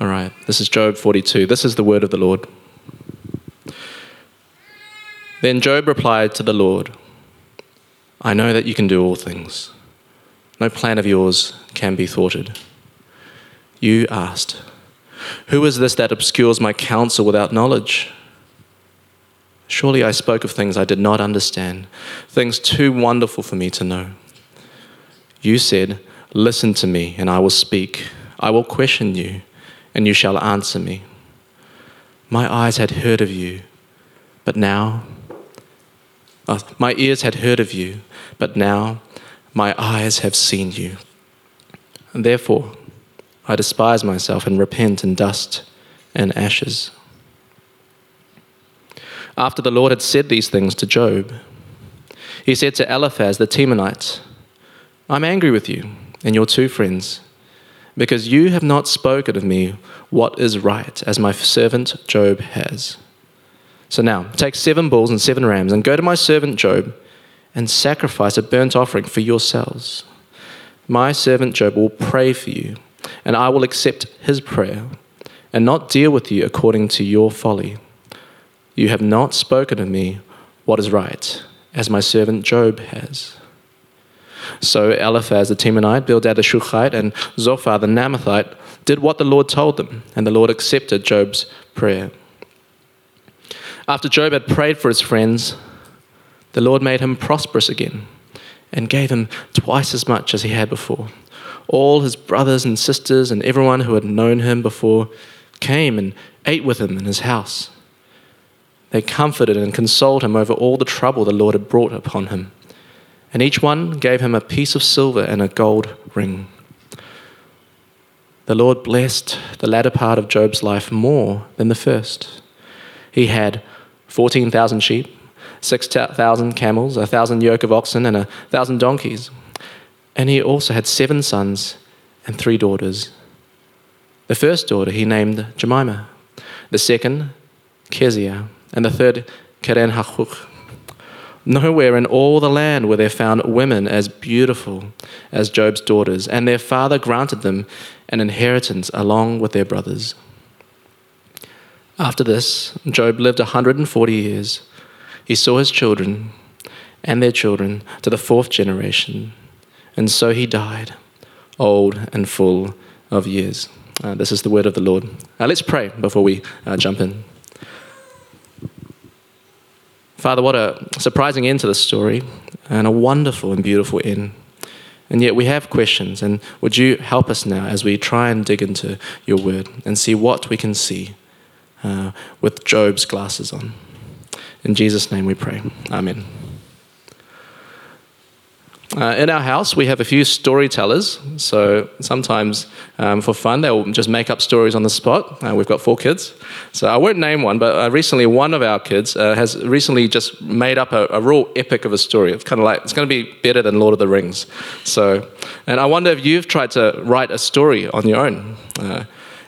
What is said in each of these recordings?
All right, this is Job 42. This is the word of the Lord. Then Job replied to the Lord, I know that you can do all things. No plan of yours can be thwarted. You asked, Who is this that obscures my counsel without knowledge? Surely I spoke of things I did not understand, things too wonderful for me to know. You said, Listen to me, and I will speak. I will question you, and you shall answer me. My eyes had heard of you, but now, uh, my ears had heard of you, but now my eyes have seen you. And therefore, I despise myself and repent in dust and ashes. After the Lord had said these things to Job, he said to Eliphaz the Temanite, I'm angry with you and your two friends, because you have not spoken of me what is right, as my servant Job has. So now, take seven bulls and seven rams, and go to my servant Job and sacrifice a burnt offering for yourselves. My servant Job will pray for you, and I will accept his prayer, and not deal with you according to your folly. You have not spoken of me what is right, as my servant Job has. So Eliphaz the Temanite, Bildad the Shuhite, and Zophar the Naamathite did what the Lord told them, and the Lord accepted Job's prayer. After Job had prayed for his friends, the Lord made him prosperous again and gave him twice as much as he had before. All his brothers and sisters and everyone who had known him before came and ate with him in his house. They comforted and consoled him over all the trouble the Lord had brought upon him. And each one gave him a piece of silver and a gold ring. The Lord blessed the latter part of Job's life more than the first. He had 14,000 sheep, 6,000 camels, a thousand yoke of oxen, and a thousand donkeys. And he also had seven sons and three daughters. The first daughter he named Jemima, the second, Keziah, and the third, Keren Hapuk. Nowhere in all the land were there found women as beautiful as Job's daughters, and their father granted them an inheritance along with their brothers. After this, Job lived a 140 years. He saw his children and their children to the fourth generation, and so he died, old and full of years. Uh, this is the word of the Lord. Uh, let's pray before we uh, jump in. Father, what a surprising end to the story, and a wonderful and beautiful end. And yet we have questions, and would you help us now as we try and dig into your word and see what we can see uh, with Job's glasses on? In Jesus' name we pray. Amen. Uh, in our house, we have a few storytellers. So sometimes, um, for fun, they'll just make up stories on the spot. Uh, we've got four kids. So I won't name one, but uh, recently, one of our kids uh, has recently just made up a, a, real epic of a story. It's kind of like, it's going to be better than Lord of the Rings. So, and I wonder if you've tried to write a story on your own.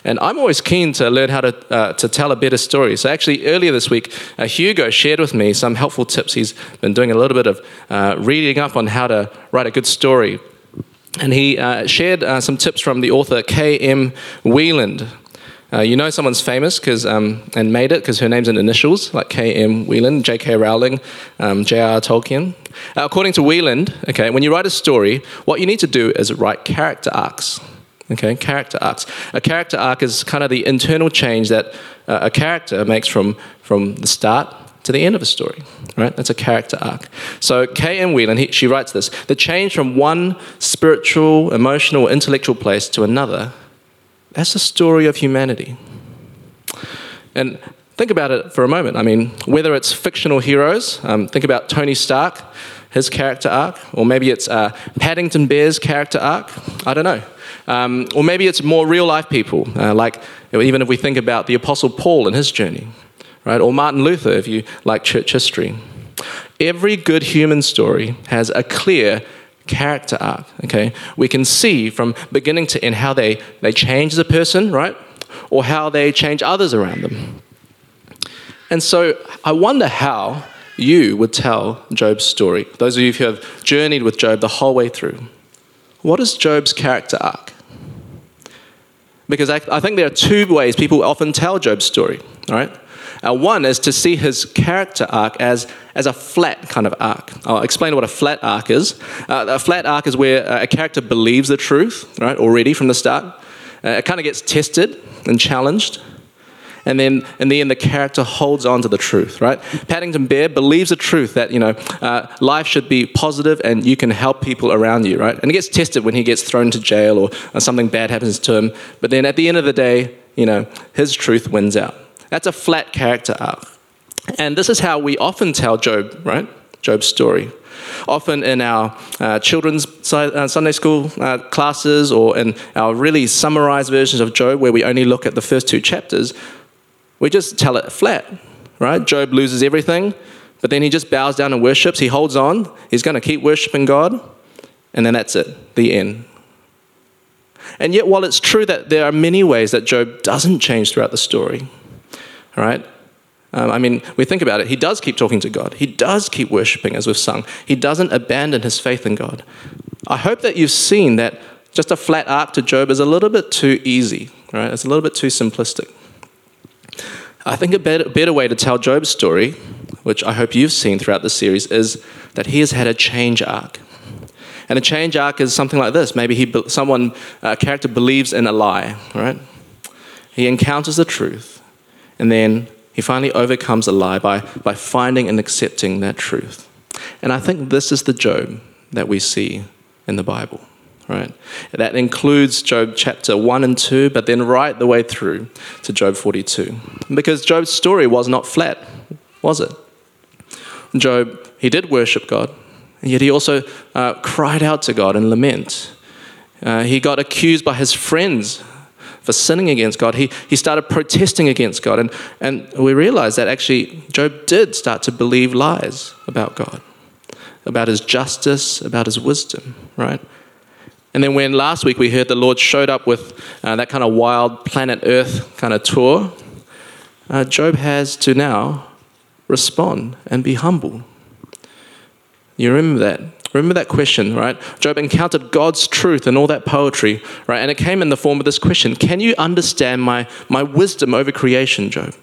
And I'm always keen to learn how to, uh, to tell a better story. So, actually, earlier this week, uh, Hugo shared with me some helpful tips. He's been doing a little bit of uh, reading up on how to write a good story. And he uh, shared uh, some tips from the author K.M. Weiland. Uh, you know someone's famous because um, and made it because her name's in initials, like K.M. Weiland, J.K. Rowling, um, J.R. Tolkien. according to Weiland, okay, when you write a story, what you need to do is write character arcs. Okay, character arcs. A character arc is kind of the internal change that uh, a character makes from, from the start to the end of a story, right? That's a character arc. So K.M. Weiland, he, she writes this, the change from one spiritual, emotional, intellectual place to another, that's the story of humanity. And think about it for a moment. I mean, whether it's fictional heroes, um, think about Tony Stark, his character arc, or maybe it's uh, Paddington Bear's character arc, I don't know. Um, or maybe it's more real life people, uh, like even if we think about the Apostle Paul and his journey, right? Or Martin Luther, if you like church history. Every good human story has a clear character arc, okay? We can see from beginning to end how they, they change a person, right? Or how they change others around them. And so I wonder how you would tell Job's story. Those of you who have journeyed with Job the whole way through. What is Job's character arc? Because I, I think there are two ways people often tell Job's story, all right? Uh, one is to see his character arc as, as a flat kind of arc. I'll explain what a flat arc is. Uh, a flat arc is where uh, a character believes the truth, right, already from the start. Uh, it kind of gets tested and challenged. And then in the end, the character holds on to the truth, right? Paddington Bear believes the truth that, you know, uh, life should be positive and you can help people around you, right? And it gets tested when he gets thrown to jail or, or something bad happens to him. But then at the end of the day, you know, his truth wins out. That's a flat character arc. And this is how we often tell Job, right? Job's story. Often in our uh, children's uh, Sunday school uh, classes or in our really summarized versions of Job, where we only look at the first two chapters, we just tell it flat, right? Job loses everything, but then he just bows down and worships. He holds on. He's going to keep worshiping God, and then that's it, the end. And yet, while it's true that there are many ways that Job doesn't change throughout the story, all right? Um, I mean, we think about it. He does keep talking to God. He does keep worshiping, as we've sung. He doesn't abandon his faith in God. I hope that you've seen that just a flat arc to Job is a little bit too easy, right? It's a little bit too simplistic. I think a better, better way to tell Job's story, which I hope you've seen throughout the series, is that he has had a change arc. And a change arc is something like this. Maybe he, someone, uh, a character believes in a lie, right? He encounters the truth and then he finally overcomes a lie by, by finding and accepting that truth. And I think this is the Job that we see in the Bible, right? That includes Job chapter 1 and 2, but then right the way through to Job 42. Because Job's story was not flat, was it? Job, he did worship God, yet he also uh, cried out to God in lament. Uh, he got accused by his friends for sinning against God. He, he started protesting against God. And, and we realize that actually Job did start to believe lies about God, about his justice, about his wisdom, right? And then when last week we heard the Lord showed up with uh, that kind of wild planet Earth kind of tour, uh, Job has to now respond and be humble. You remember that? Remember that question, right? Job encountered God's truth and all that poetry, right? And it came in the form of this question Can you understand my, my wisdom over creation, Job?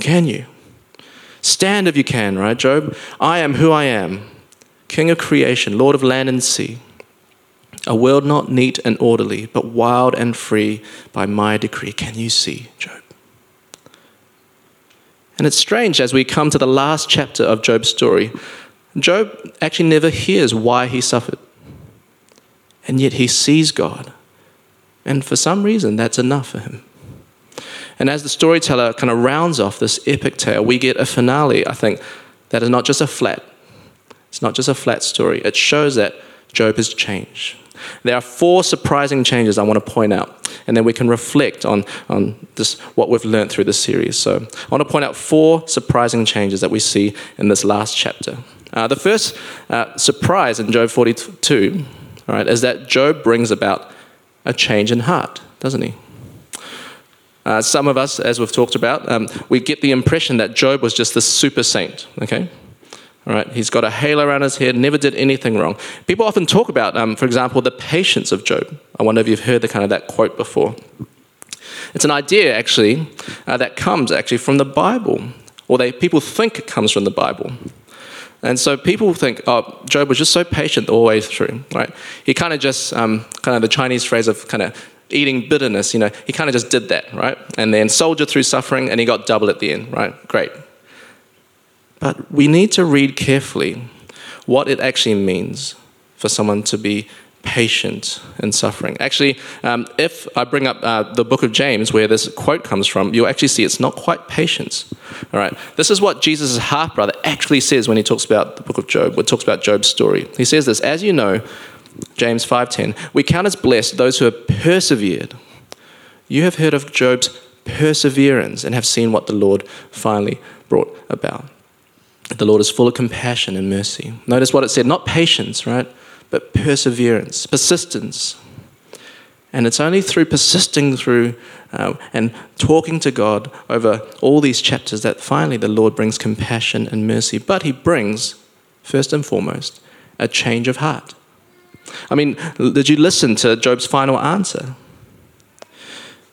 Can you? Stand if you can, right, Job? I am who I am, King of creation, Lord of land and sea. A world not neat and orderly, but wild and free by my decree. Can you see, Job? And it's strange as we come to the last chapter of Job's story Job actually never hears why he suffered. And yet he sees God. And for some reason, that's enough for him. And as the storyteller kind of rounds off this epic tale, we get a finale, I think, that is not just a flat. It's not just a flat story. It shows that Job has changed. There are four surprising changes I want to point out, and then we can reflect on, on this, what we've learned through this series. So I want to point out four surprising changes that we see in this last chapter. Uh, the first uh, surprise in Job 42 all right, is that Job brings about a change in heart, doesn't he? Uh, some of us, as we've talked about, um, we get the impression that Job was just this super saint, okay? Right, he's got a halo around his head, never did anything wrong. People often talk about, um, for example, the patience of Job. I wonder if you've heard the kind of that quote before. It's an idea, actually, uh, that comes actually from the Bible, or they, people think it comes from the Bible. And so people think, oh, Job was just so patient all the way through, right? He kind of just, um, kind of the Chinese phrase of kind of eating bitterness, you know, he kind of just did that, right? And then soldiered through suffering and he got double at the end, right? Great. But we need to read carefully what it actually means for someone to be patient in suffering. Actually, um, if I bring up uh, the book of James, where this quote comes from, you'll actually see it's not quite patience. All right, this is what Jesus' half brother actually says when he talks about the book of Job, when he talks about Job's story. He says this, as you know, James 5:10, we count as blessed those who have persevered. You have heard of Job's perseverance and have seen what the Lord finally brought about. The Lord is full of compassion and mercy. Notice what it said, not patience, right? but perseverance, persistence. And it's only through persisting through uh, and talking to God over all these chapters that finally the Lord brings compassion and mercy. But He brings, first and foremost, a change of heart. I mean, did you listen to Job's final answer?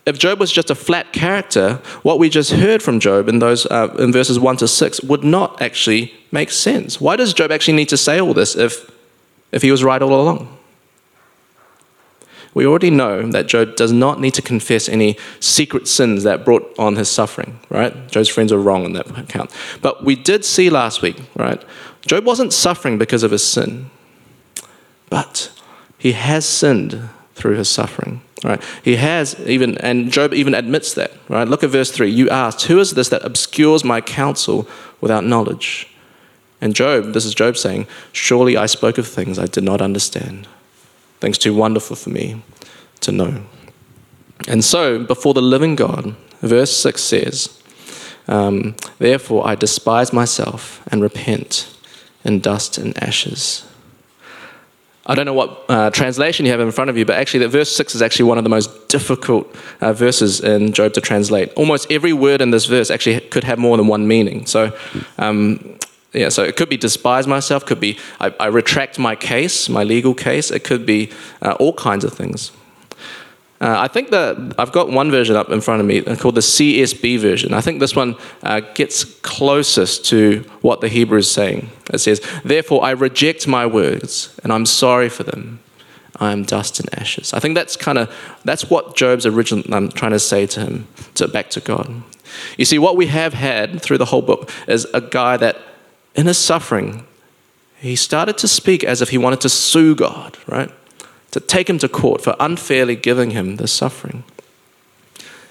If Job was just a flat character, what we just heard from Job in those uh, in verses one to six would not actually make sense. Why does Job actually need to say all this if if he was right all along? We already know that Job does not need to confess any secret sins that brought on his suffering, right? Job's friends are wrong on that account. But we did see last week, right? Job wasn't suffering because of his sin, but he has sinned through his suffering. Right? He has even, and Job even admits that. Right? Look at verse 3. You asked, Who is this that obscures my counsel without knowledge? And Job, this is Job saying, Surely I spoke of things I did not understand, things too wonderful for me to know. And so, before the living God, verse 6 says, um, Therefore I despise myself and repent in dust and ashes. I don't know what uh, translation you have in front of you, but actually, that verse 6 is actually one of the most difficult uh, verses in Job to translate. Almost every word in this verse actually could have more than one meaning. So, um, yeah, so it could be despise myself, could be I, I, retract my case, my legal case, it could be uh, all kinds of things. Uh, I think that I've got one version up in front of me called the CSB version. I think this one uh, gets closest to what the Hebrew is saying. It says, Therefore, I reject my words, and I'm sorry for them. I am dust and ashes. I think that's kind of that's what Job's original. Um, trying to say to him, to back to God. You see, what we have had through the whole book is a guy that, in his suffering, he started to speak as if he wanted to sue God, right? To take him to court for unfairly giving him the suffering.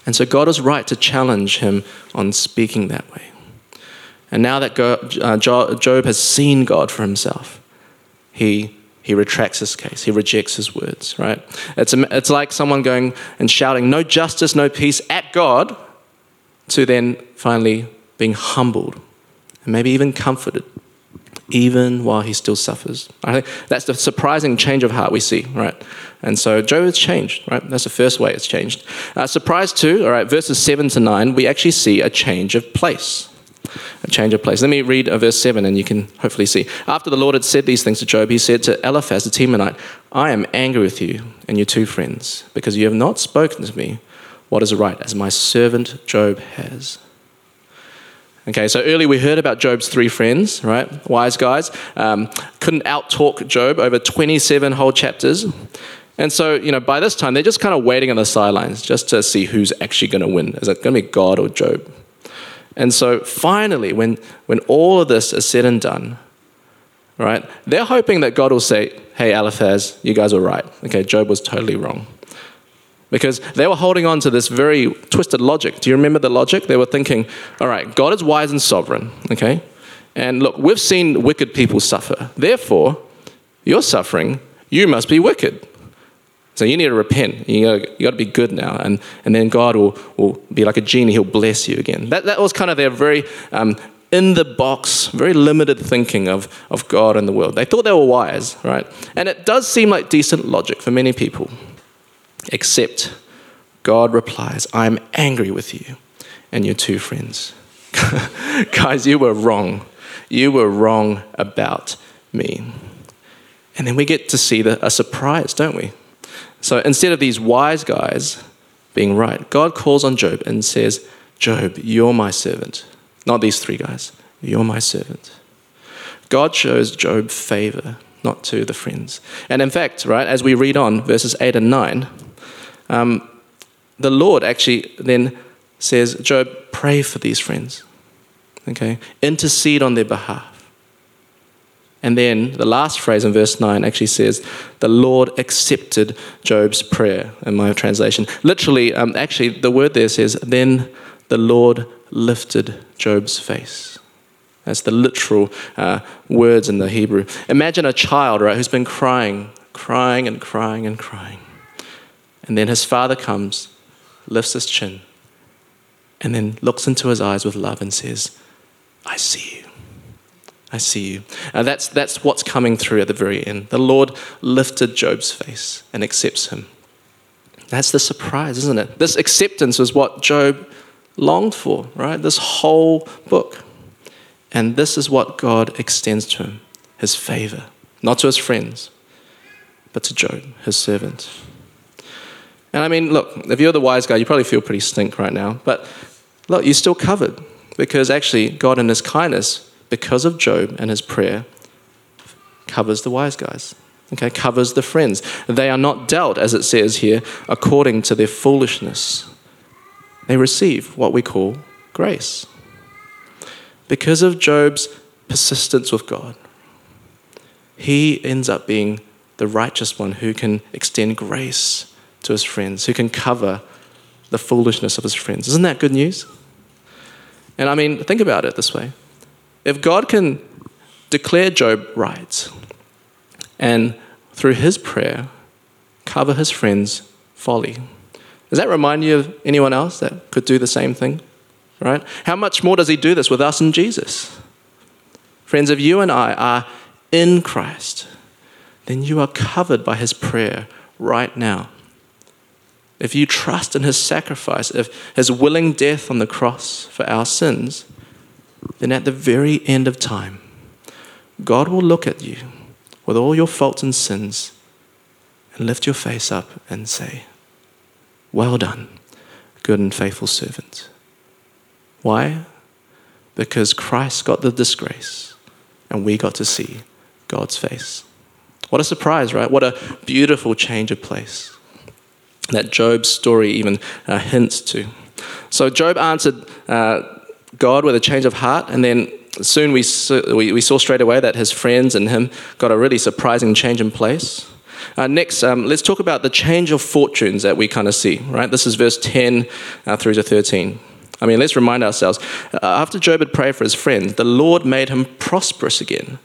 And so God is right to challenge him on speaking that way. And now that uh, Job has seen God for himself, he, he retracts his case. He rejects his words, right? It's, it's like someone going and shouting, no justice, no peace at God, to then finally being humbled and maybe even comforted even while he still suffers. I think that's the surprising change of heart we see, right? And so Job has changed, right? That's the first way it's changed. Uh, surprise two, all right, verses seven to nine, we actually see a change of place. A change of place. Let me read verse 7 and you can hopefully see. After the Lord had said these things to Job, he said to Eliphaz the Temanite, I am angry with you and your two friends, because you have not spoken to me what is right, as my servant Job has. Okay, so earlier we heard about Job's three friends, right? Wise guys. Um, couldn't outtalk Job over 27 whole chapters. And so, you know, by this time, they're just kind of waiting on the sidelines just to see who's actually going to win. Is it going to be God or Job? And so finally, when, when all of this is said and done, right, they're hoping that God will say, hey, Eliphaz, you guys were right. Okay, Job was totally wrong because they were holding on to this very twisted logic. Do you remember the logic? They were thinking, all right, God is wise and sovereign, okay? And look, we've seen wicked people suffer. Therefore, you're suffering, you must be wicked. So you need to repent. You got, you got to be good now. And, and then God will, will be like a genie, He'll bless you again. That, that was kind of their very um, in the box, very limited thinking of, of God and the world. They thought they were wise, right? And it does seem like decent logic for many people. Except God replies, I'm angry with you and your two friends. Guys, you were wrong. You were wrong about me. And then we get to see the, a surprise, don't we? So instead of these wise guys being right, God calls on Job and says, Job, you're my servant. Not these three guys. You're my servant. God shows Job favor, not to the friends. And in fact, right, as we read on verses 8 and 9, um, the Lord actually then says, Job, pray for these friends. Okay? Intercede on their behalf. And then the last phrase in verse 9 actually says, The Lord accepted Job's prayer, in my translation. Literally, um, actually, the word there says, Then the Lord lifted Job's face. That's the literal uh, words in the Hebrew. Imagine a child, right, who's been crying, crying and crying and crying. And then his father comes, lifts his chin, and then looks into his eyes with love and says, I see you. I see you. And that's, that's what's coming through at the very end. The Lord lifted Job's face and accepts him. That's the surprise, isn't it? This acceptance was what Job longed for, right? This whole book. And this is what God extends to him his favor, not to his friends, but to Job, his servant. And I mean, look, if you're the wise guy, you probably feel pretty stink right now. But look, you're still covered because actually, God, in His kindness, because of Job and his prayer, covers the wise guys. Okay, covers the friends. They are not dealt, as it says here, according to their foolishness. They receive what we call grace. Because of Job's persistence with God, he ends up being the righteous one who can extend grace to his friends, who can cover the foolishness of his friends. Isn't that good news? And I mean, think about it this way if God can declare Job right and through his prayer cover his friends' folly, does that remind you of anyone else that could do the same thing? Right? How much more does he do this with us and Jesus? Friends, if you and I are in Christ, then you are covered by his prayer right now. If you trust in his sacrifice, if his willing death on the cross for our sins, then at the very end of time, God will look at you with all your faults and sins and lift your face up and say, Well done, good and faithful servant. Why? Because Christ got the disgrace and we got to see God's face. What a surprise, right? What a beautiful change of place that Job's story even uh, hints to. So Job answered uh, God with a change of heart, and then soon we we, we saw straight away that his friends and him got a really surprising change in place. Uh, next, um, let's talk about the change of fortunes that we kind of see, right? This is verse 10 uh, through to 13. I mean, let's remind ourselves. Uh, after Job had prayed for his friends, the Lord made him prosperous again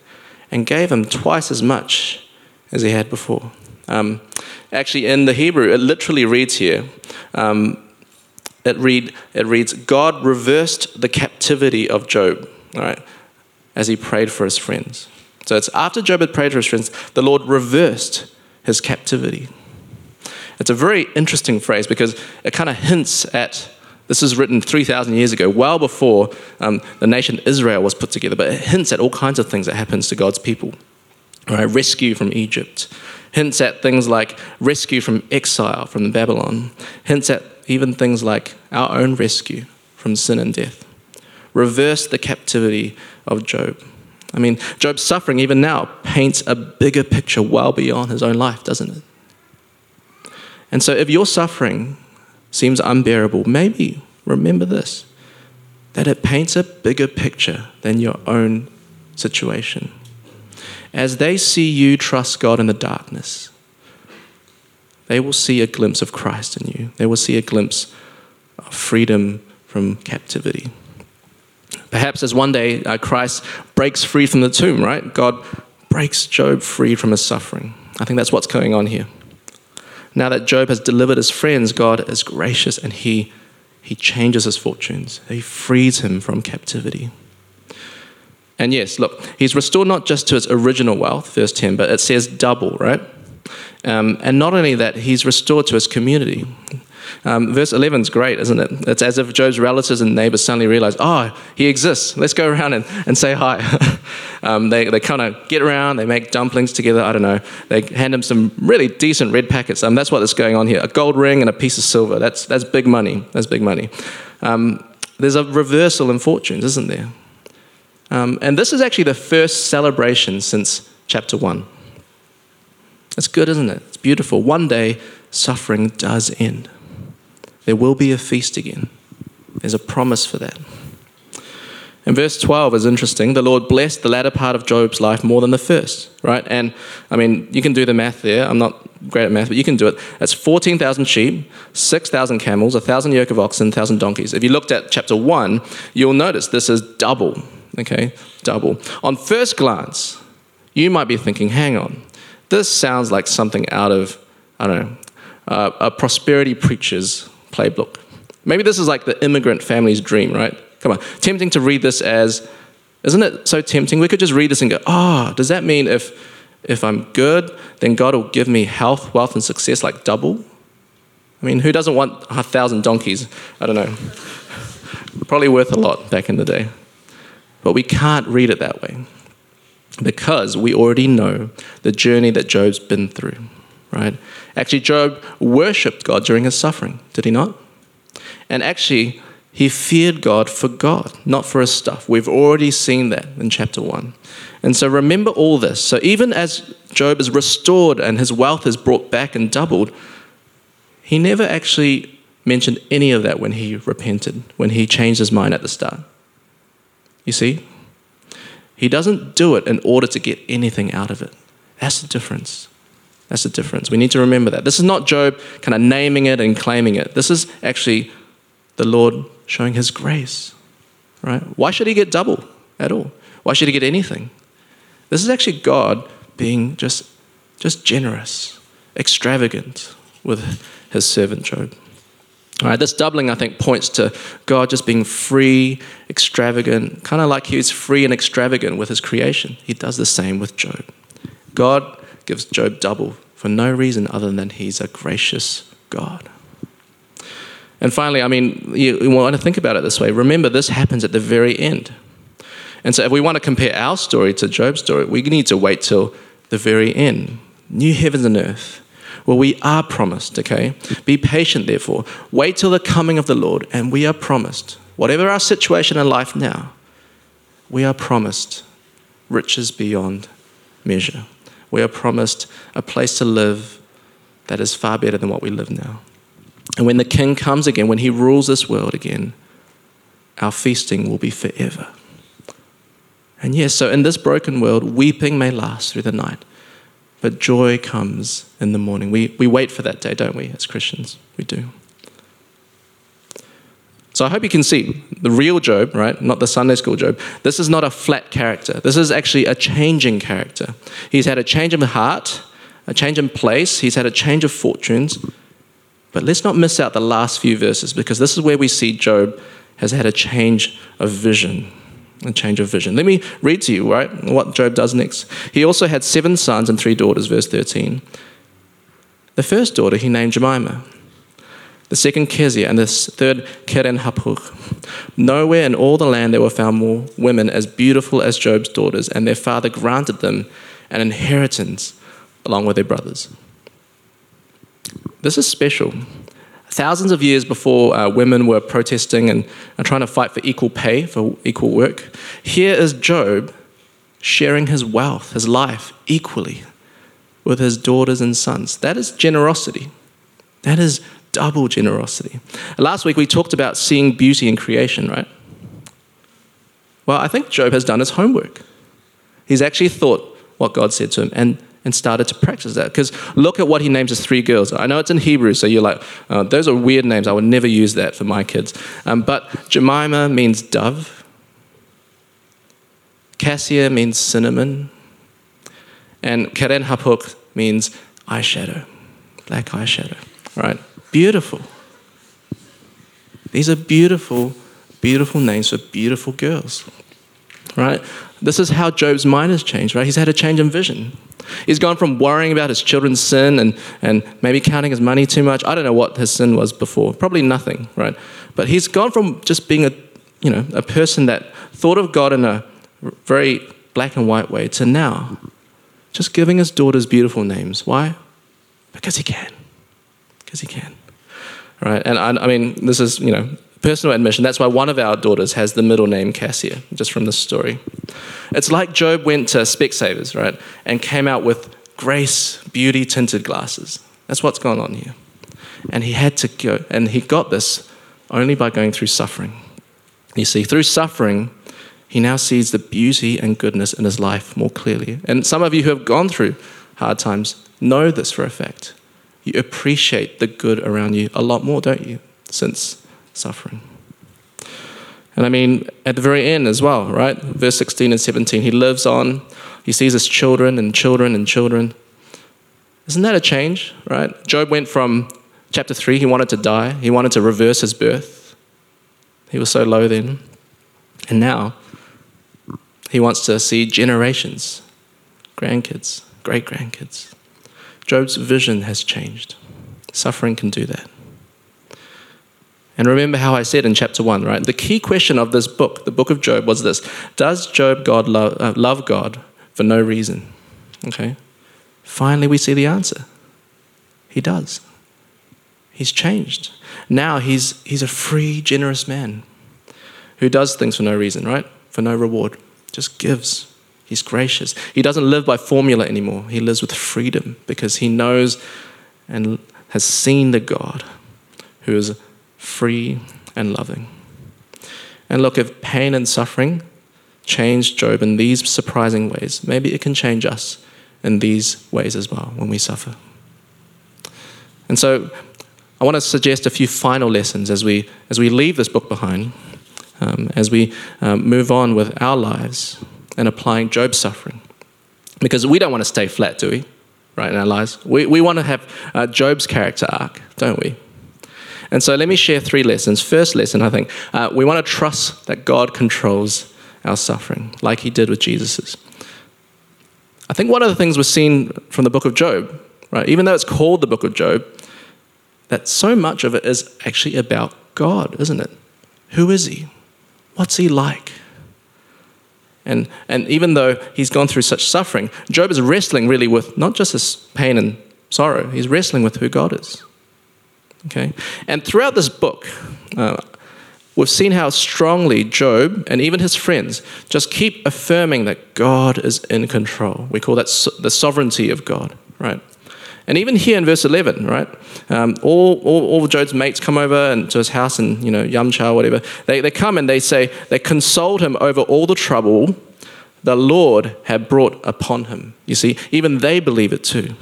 and gave him twice as much as he had before. Um, actually, in the Hebrew, it literally reads here. Um, it, read, it reads, God reversed the captivity of Job, all right, as he prayed for his friends. So it's after Job had prayed for his friends, the Lord reversed his captivity. It's a very interesting phrase because it kind of hints at this is written 3,000 years ago, well before um, the nation Israel was put together, but it hints at all kinds of things that happens to God's people. Right? Rescue from Egypt, hints at things like rescue from exile from Babylon, hints at even things like our own rescue from sin and death. Reverse the captivity of Job. I mean, Job's suffering, even now, paints a bigger picture well beyond his own life, doesn't it? And so, if your suffering seems unbearable, maybe remember this that it paints a bigger picture than your own situation as they see you trust God in the darkness, they will see a glimpse of Christ in you. They will see a glimpse of freedom from captivity. Perhaps as one day uh, Christ breaks free from the tomb, right? God breaks Job free from his suffering. I think that's what's going on here. Now that Job has delivered his friends, God is gracious and he, he changes his fortunes. He frees him from captivity. And yes, look, he's restored not just to his original wealth, verse 10, but it says double, right? Um, and not only that, he's restored to his community. Um, verse 11 is great, isn't it? It's as if Job's relatives and neighbors suddenly realize, oh, he exists. Let's go around and, and say hi. um, they they kind of get around, they make dumplings together. I don't know. They hand him some really decent red packets. Um, that's what's going on here a gold ring and a piece of silver. That's, that's big money. That's big money. Um, there's a reversal in fortunes, isn't there? Um, and this is actually the first celebration since chapter 1. It's good, isn't it? It's beautiful. One day, suffering does end. There will be a feast again. There's a promise for that. And verse 12 is interesting. The Lord blessed the latter part of Job's life more than the first, right? And I mean, you can do the math there. I'm not great at math, but you can do it. That's 14,000 sheep, 6,000 camels, 1,000 yoke of oxen, 1,000 donkeys. If you looked at chapter 1, you'll notice this is double okay? Double. On first glance, you might be thinking, hang on, this sounds like something out of, I don't know, uh, a prosperity preacher's playbook. Maybe this is like the immigrant family's dream, right? Come on. Tempting to read this as, isn't it so tempting? We could just read this and go, oh, does that mean if, if I'm good, then God will give me health, wealth, and success like double? I mean, who doesn't want a thousand donkeys? I don't know. Probably worth a lot back in the day. But we can't read it that way because we already know the journey that Job's been through. right? Actually, Job worshipped God during his suffering, did he not? And actually, he feared God for God, not for his stuff. We've already seen that in chapter 1. And so remember all this. So even as Job is restored and his wealth is brought back and doubled, he never actually mentioned any of that when he repented, when he changed his mind at the start. You see? He doesn't do it in order to get anything out of it. That's the difference. That's the difference. We need to remember that. This is not Job kind of naming it and claiming it. This is actually the Lord showing his grace. Right? Why should he get double at all? Why should he get anything? This is actually God being just, just generous, extravagant with his servant Job. All right, this doubling, I think, points to God just being free, extravagant, kind of like he was free and extravagant with his creation. He does the same with Job. God gives Job double for no reason other than he's a gracious God. And finally, I mean, you, you want to think about it this way. Remember, this happens at the very end. And so, if we want to compare our story to Job's story, we need to wait till the very end. New heavens and earth well, we are promised, okay? Be patient, therefore. Wait till the coming of the Lord, and we are promised, whatever our situation in life now, we are promised riches beyond measure. We are promised a place to live that is far better than what we live now. And when the King comes again, when he rules this world again, our feasting will be forever. And yes, so in this broken world, weeping may last through the night, but joy comes in the morning. We, we wait for that day, don't we, as Christians? We do. So I hope you can see the real Job, right? Not the Sunday school Job. This is not a flat character. This is actually a changing character. He's had a change of heart, a change in place, he's had a change of fortunes. But let's not miss out the last few verses because this is where we see Job has had a change of vision a change of vision. Let me read to you, right, what Job does next. He also had seven sons and three daughters, verse 13. The first daughter he named Jemima, the second Kezia, and the third Keren Hapuk. Nowhere in all the land there were found more women as beautiful as Job's daughters, and their father granted them an inheritance along with their brothers. This is special Thousands of years before uh, women were protesting and, and trying to fight for equal pay, for equal work, here is Job sharing his wealth, his life equally with his daughters and sons. That is generosity. That is double generosity. Last week we talked about seeing beauty in creation, right? Well, I think Job has done his homework. He's actually thought what God said to him and and started to practice that. Because look at what he names his three girls. I know it's in Hebrew, so you're like, oh, those are weird names. I would never use that for my kids. Um, but Jemima means dove, Cassia means cinnamon, and Keren Hapuk means eyeshadow, black eyeshadow. Right? Beautiful. These are beautiful, beautiful names for beautiful girls. Right? This is how Job's mind has changed, right? He's had a change in vision. He's gone from worrying about his children's sin and, and maybe counting his money too much. I don't know what his sin was before. Probably nothing, right? But he's gone from just being a, you know, a person that thought of God in a very black and white way to now just giving his daughters beautiful names. Why? Because he can. Because he can. Right? And I, I mean, this is, you know, personal admission. That's why one of our daughters has the middle name Cassia, just from this story. It's like Job went to Specsavers, right, and came out with grace beauty tinted glasses. That's what's going on here. And he had to go, and he got this only by going through suffering. You see, through suffering, he now sees the beauty and goodness in his life more clearly. And some of you who have gone through hard times know this for a fact. You appreciate the good around you a lot more, don't you, since suffering? And I mean, at the very end as well, right? Verse 16 and 17, he lives on, he sees his children and children and children. Isn't that a change, right? Job went from chapter 3, he wanted to die, he wanted to reverse his birth. He was so low then. And now, he wants to see generations, grandkids, great grandkids. Job's vision has changed. Suffering can do that. And remember how I said in chapter 1, right? The key question of this book, the book of Job, was this Does Job God love, uh, love God for no reason? Okay. Finally, we see the answer. He does. He's changed. Now he's, he's a free, generous man who does things for no reason, right? For no reward. Just gives. He's gracious. He doesn't live by formula anymore. He lives with freedom because he knows and has seen the God who is free and loving. And look, if pain and suffering changed Job in these surprising ways, maybe it can change us in these ways as well when we suffer. And so I want to suggest a few final lessons as we, as we leave this book behind, um, as we um, move on with our lives and applying Job's suffering. Because we don't want to stay flat, do we? Right, in our lives. We, we want to have uh, Job's character arc, don't we? And so let me share three lessons. First lesson, I think, uh, we want to trust that God controls our suffering, like he did with Jesus's. I think one of the things we've seen from the book of Job, right, even though it's called the book of Job, that so much of it is actually about God, isn't it? Who is he? What's he like? And, and even though he's gone through such suffering, Job is wrestling really with not just his pain and sorrow, he's wrestling with who God is. Okay? And throughout this book, uh, we've seen how strongly Job and even his friends just keep affirming that God is in control. We call that so- the sovereignty of God, right? And even here in verse 11, right? Um, all, all, all Job's mates come over and to his house and, you know, yum cha, whatever. They, they come and they say, they consoled him over all the trouble the Lord had brought upon him. You see, even they believe it too.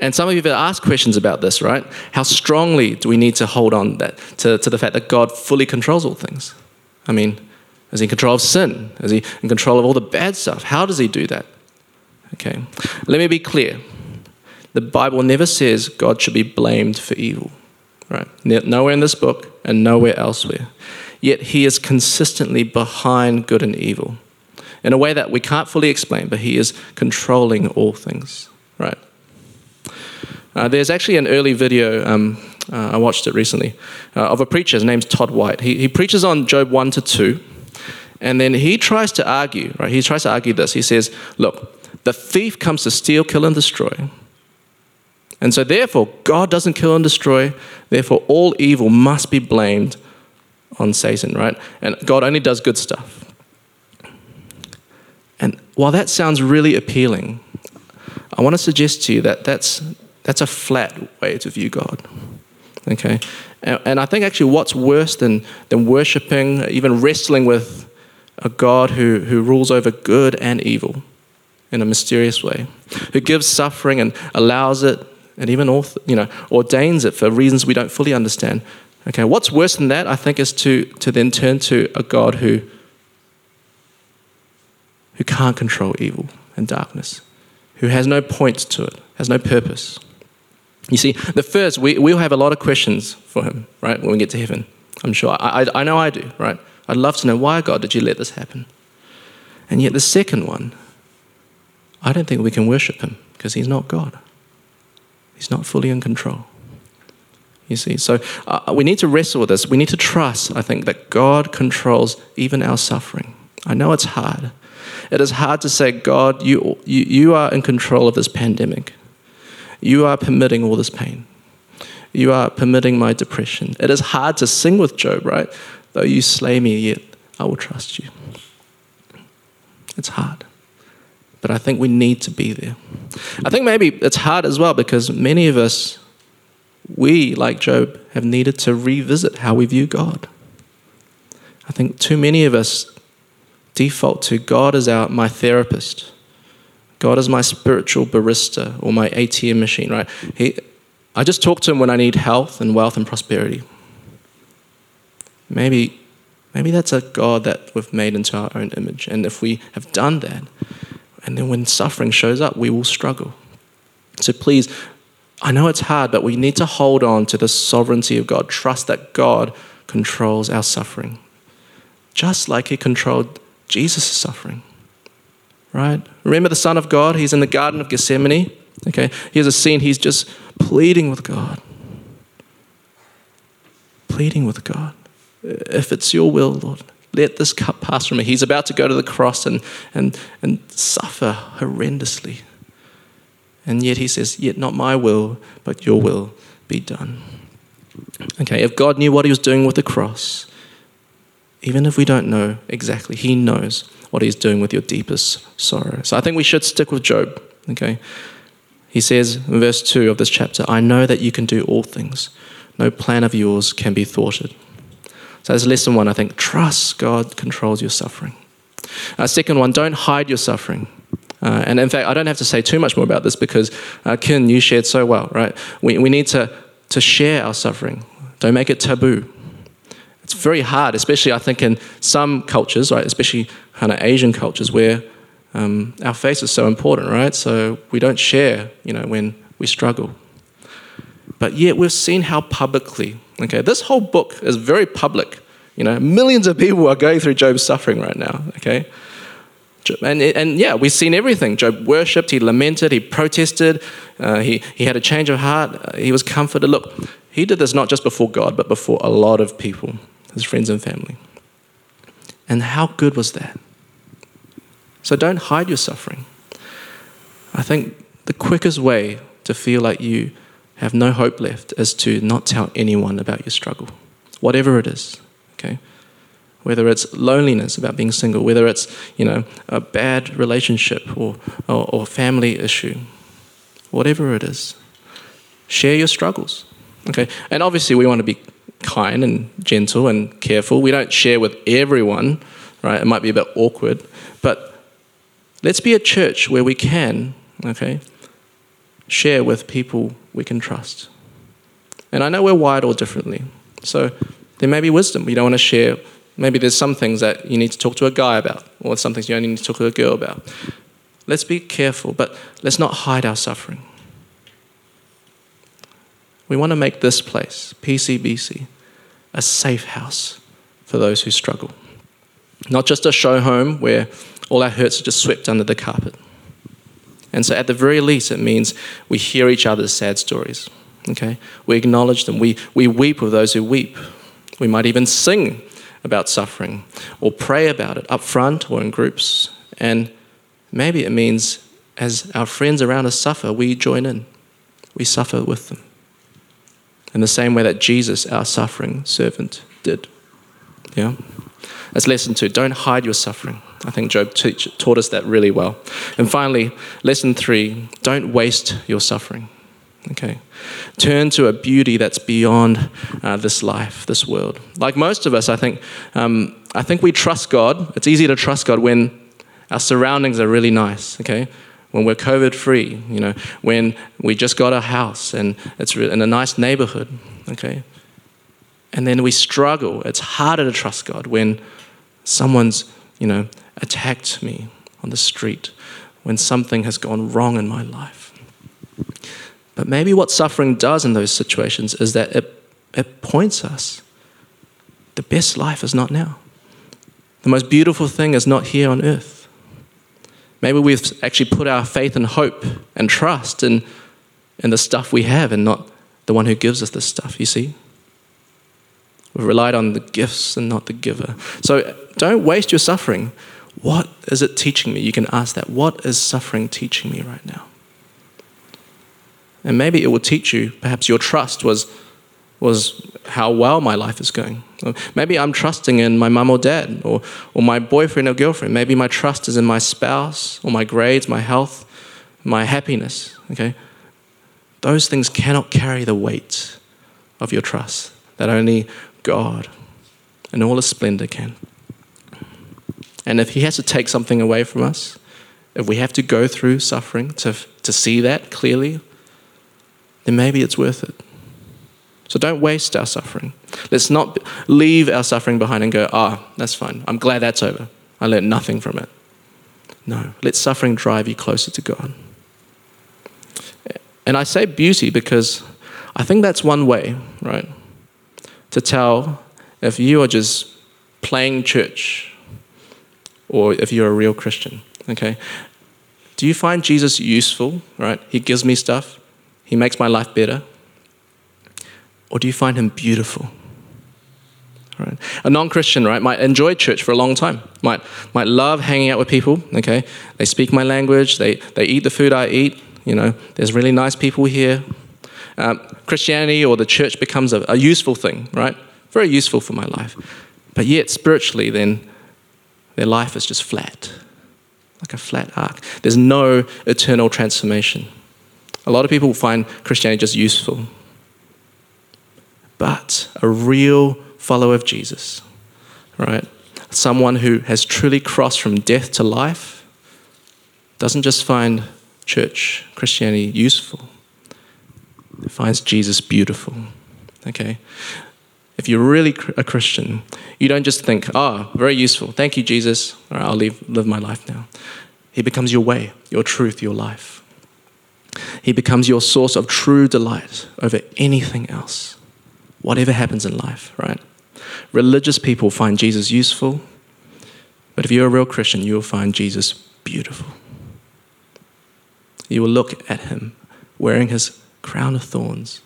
And some of you have asked questions about this, right? How strongly do we need to hold on that, to, to the fact that God fully controls all things? I mean, is he in control of sin? Is he in control of all the bad stuff? How does he do that? Okay, let me be clear. The Bible never says God should be blamed for evil, right? Nowhere in this book and nowhere elsewhere. Yet he is consistently behind good and evil in a way that we can't fully explain, but he is controlling all things, right? Uh, there's actually an early video, um, uh, I watched it recently, uh, of a preacher. His name's Todd White. He, he preaches on Job 1 to 2, and then he tries to argue, right? He tries to argue this. He says, Look, the thief comes to steal, kill, and destroy. And so, therefore, God doesn't kill and destroy. Therefore, all evil must be blamed on Satan, right? And God only does good stuff. And while that sounds really appealing, I want to suggest to you that that's, that's a flat way to view God. Okay? And, and I think actually what's worse than, than worshiping, even wrestling with a God who, who rules over good and evil in a mysterious way, who gives suffering and allows it, and even author, you know, ordains it for reasons we don't fully understand. Okay, what's worse than that, I think, is to, to then turn to a God who, who can't control evil and darkness, who has no point to it, has no purpose. You see, the first, we, we'll have a lot of questions for him, right, when we get to heaven. I'm sure. I, I, I know I do, right? I'd love to know why, God, did you let this happen? And yet, the second one, I don't think we can worship him because he's not God. He's not fully in control. You see, so uh, we need to wrestle with this. We need to trust, I think, that God controls even our suffering. I know it's hard. It is hard to say, God, you, you, you are in control of this pandemic. You are permitting all this pain. You are permitting my depression. It is hard to sing with Job, right? Though you slay me, yet I will trust you. It's hard. But I think we need to be there. I think maybe it's hard as well because many of us, we, like Job, have needed to revisit how we view God. I think too many of us default to God as our, my therapist God is my spiritual barista or my ATM machine, right? He, I just talk to him when I need health and wealth and prosperity. Maybe, maybe that's a God that we've made into our own image. And if we have done that, and then when suffering shows up, we will struggle. So please, I know it's hard, but we need to hold on to the sovereignty of God. Trust that God controls our suffering, just like He controlled Jesus' suffering right? Remember the Son of God? He's in the Garden of Gethsemane. Okay, here's a scene. He's just pleading with God. Pleading with God. If it's your will, Lord, let this cup pass from me. He's about to go to the cross and, and, and suffer horrendously. And yet he says, Yet not my will, but your will be done. Okay, if God knew what he was doing with the cross, even if we don't know exactly, he knows what he's doing with your deepest sorrow. So I think we should stick with Job. Okay. He says in verse 2 of this chapter, I know that you can do all things. No plan of yours can be thwarted. So that's lesson one, I think. Trust God controls your suffering. Uh, second one, don't hide your suffering. Uh, and in fact, I don't have to say too much more about this because, uh, Kin, you shared so well, right? We, we need to, to share our suffering. Don't make it taboo. It's very hard, especially I think in some cultures, right? Especially kind of Asian cultures where um, our face is so important, right? So we don't share, you know, when we struggle. But yet we've seen how publicly, okay, this whole book is very public. You know, millions of people are going through Job's suffering right now, okay? And, and yeah, we've seen everything. Job worshipped, he lamented, he protested, uh, he, he had a change of heart, uh, he was comforted. Look, he did this not just before God, but before a lot of people, his friends and family. And how good was that? So don't hide your suffering. I think the quickest way to feel like you have no hope left is to not tell anyone about your struggle, whatever it is, okay? Whether it's loneliness about being single, whether it's, you know, a bad relationship or, or, or family issue, whatever it is, share your struggles, okay? And obviously we want to be kind and gentle and careful. We don't share with everyone, right? It might be a bit awkward, but let's be a church where we can, okay, share with people we can trust. And I know we're wired all differently. So there may be wisdom. You don't want to share. Maybe there's some things that you need to talk to a guy about, or some things you only need to talk to a girl about. Let's be careful, but let's not hide our suffering. We want to make this place, PCBC, a safe house for those who struggle. Not just a show home where all our hurts are just swept under the carpet. And so, at the very least, it means we hear each other's sad stories. Okay? We acknowledge them. We, we weep with those who weep. We might even sing about suffering or pray about it up front or in groups. And maybe it means as our friends around us suffer, we join in. We suffer with them. In the same way that Jesus, our suffering servant, did. Yeah? That's lesson two. Don't hide your suffering. I think Job teach, taught us that really well. And finally, lesson three don't waste your suffering. Okay. Turn to a beauty that's beyond uh, this life, this world. Like most of us, I think, um, I think we trust God. It's easy to trust God when our surroundings are really nice, okay? When we're COVID free, you know, when we just got a house and it's in a nice neighborhood, okay? And then we struggle. It's harder to trust God when someone's, you know, attacked me on the street, when something has gone wrong in my life. But maybe what suffering does in those situations is that it, it points us the best life is not now. The most beautiful thing is not here on earth. Maybe we've actually put our faith and hope and trust in, in the stuff we have and not the one who gives us the stuff, you see? We've relied on the gifts and not the giver. So don't waste your suffering. What is it teaching me? You can ask that. What is suffering teaching me right now? And maybe it will teach you, perhaps your trust was, was how well my life is going. Maybe I'm trusting in my mum or dad or, or my boyfriend or girlfriend. Maybe my trust is in my spouse or my grades, my health, my happiness. Okay? Those things cannot carry the weight of your trust that only God and all His splendor can. And if He has to take something away from us, if we have to go through suffering to, to see that clearly, then maybe it's worth it. So don't waste our suffering. Let's not leave our suffering behind and go, ah, oh, that's fine. I'm glad that's over. I learned nothing from it. No, let suffering drive you closer to God. And I say beauty because I think that's one way, right, to tell if you are just playing church or if you're a real Christian. Okay? Do you find Jesus useful, right? He gives me stuff, he makes my life better. Or do you find him beautiful? Right? A non-Christian, right, might enjoy church for a long time, might, might love hanging out with people, okay? They speak my language, they, they eat the food I eat, You know, there's really nice people here. Um, Christianity or the church becomes a, a useful thing, right? Very useful for my life. But yet, spiritually, then, their life is just flat, like a flat arc. There's no eternal transformation. A lot of people find Christianity just useful. But a real follower of Jesus, right? Someone who has truly crossed from death to life doesn't just find church, Christianity useful, it finds Jesus beautiful. Okay? If you're really a Christian, you don't just think, oh, very useful. Thank you, Jesus. All right, I'll leave, live my life now. He becomes your way, your truth, your life. He becomes your source of true delight over anything else, whatever happens in life, right? Religious people find Jesus useful, but if you're a real Christian, you will find Jesus beautiful. You will look at him wearing his crown of thorns,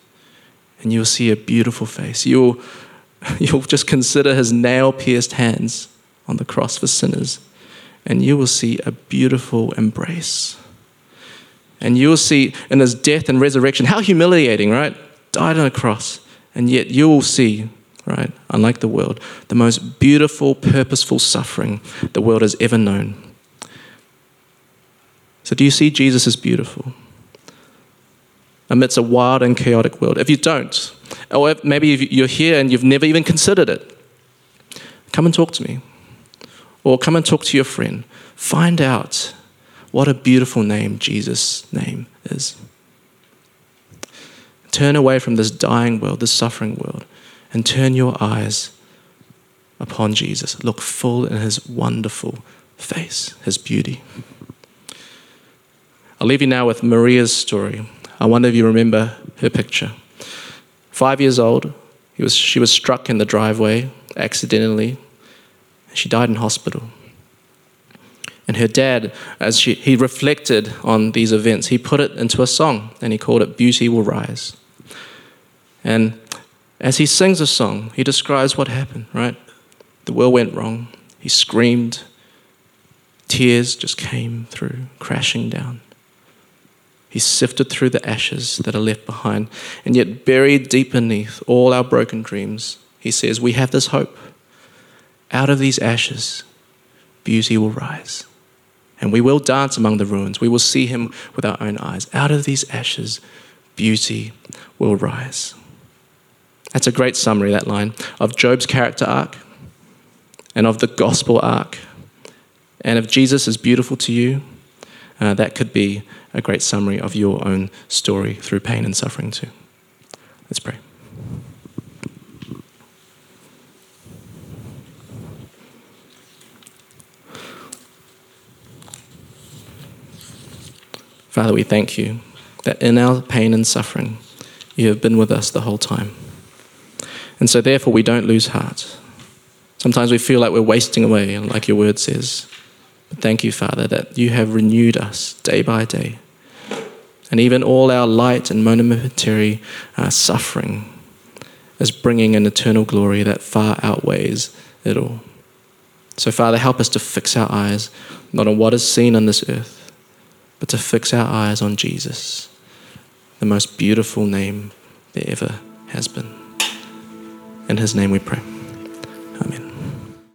and you'll see a beautiful face. You'll, you'll just consider his nail pierced hands on the cross for sinners, and you will see a beautiful embrace. And you will see in his death and resurrection how humiliating, right? Died on a cross. And yet you will see, right, unlike the world, the most beautiful, purposeful suffering the world has ever known. So, do you see Jesus as beautiful? Amidst a wild and chaotic world. If you don't, or maybe you're here and you've never even considered it, come and talk to me. Or come and talk to your friend. Find out what a beautiful name Jesus' name is. Turn away from this dying world, this suffering world, and turn your eyes upon Jesus. Look full in his wonderful face, his beauty. I'll leave you now with Maria's story. I wonder if you remember her picture. Five years old, was, she was struck in the driveway accidentally. She died in hospital. And her dad, as she, he reflected on these events, he put it into a song and he called it Beauty Will Rise. And as he sings a song, he describes what happened, right? The world went wrong. He screamed. Tears just came through, crashing down. He sifted through the ashes that are left behind. And yet, buried deep beneath all our broken dreams, he says, We have this hope. Out of these ashes, beauty will rise and we will dance among the ruins. We will see him with our own eyes. Out of these ashes, beauty will rise. That's a great summary, that line, of Job's character arc and of the gospel arc. And if Jesus is beautiful to you, uh, that could be a great summary of your own story through pain and suffering, too. Let's pray. Father, we thank you that in our pain and suffering, you have been with us the whole time. And so, therefore, we don't lose heart. Sometimes we feel like we're wasting away, like your word says. But thank you, Father, that you have renewed us day by day. And even all our light and momentary uh, suffering is bringing an eternal glory that far outweighs it all. So, Father, help us to fix our eyes not on what is seen on this earth, but to fix our eyes on Jesus, the most beautiful name there ever has been. In his name we pray. Amen.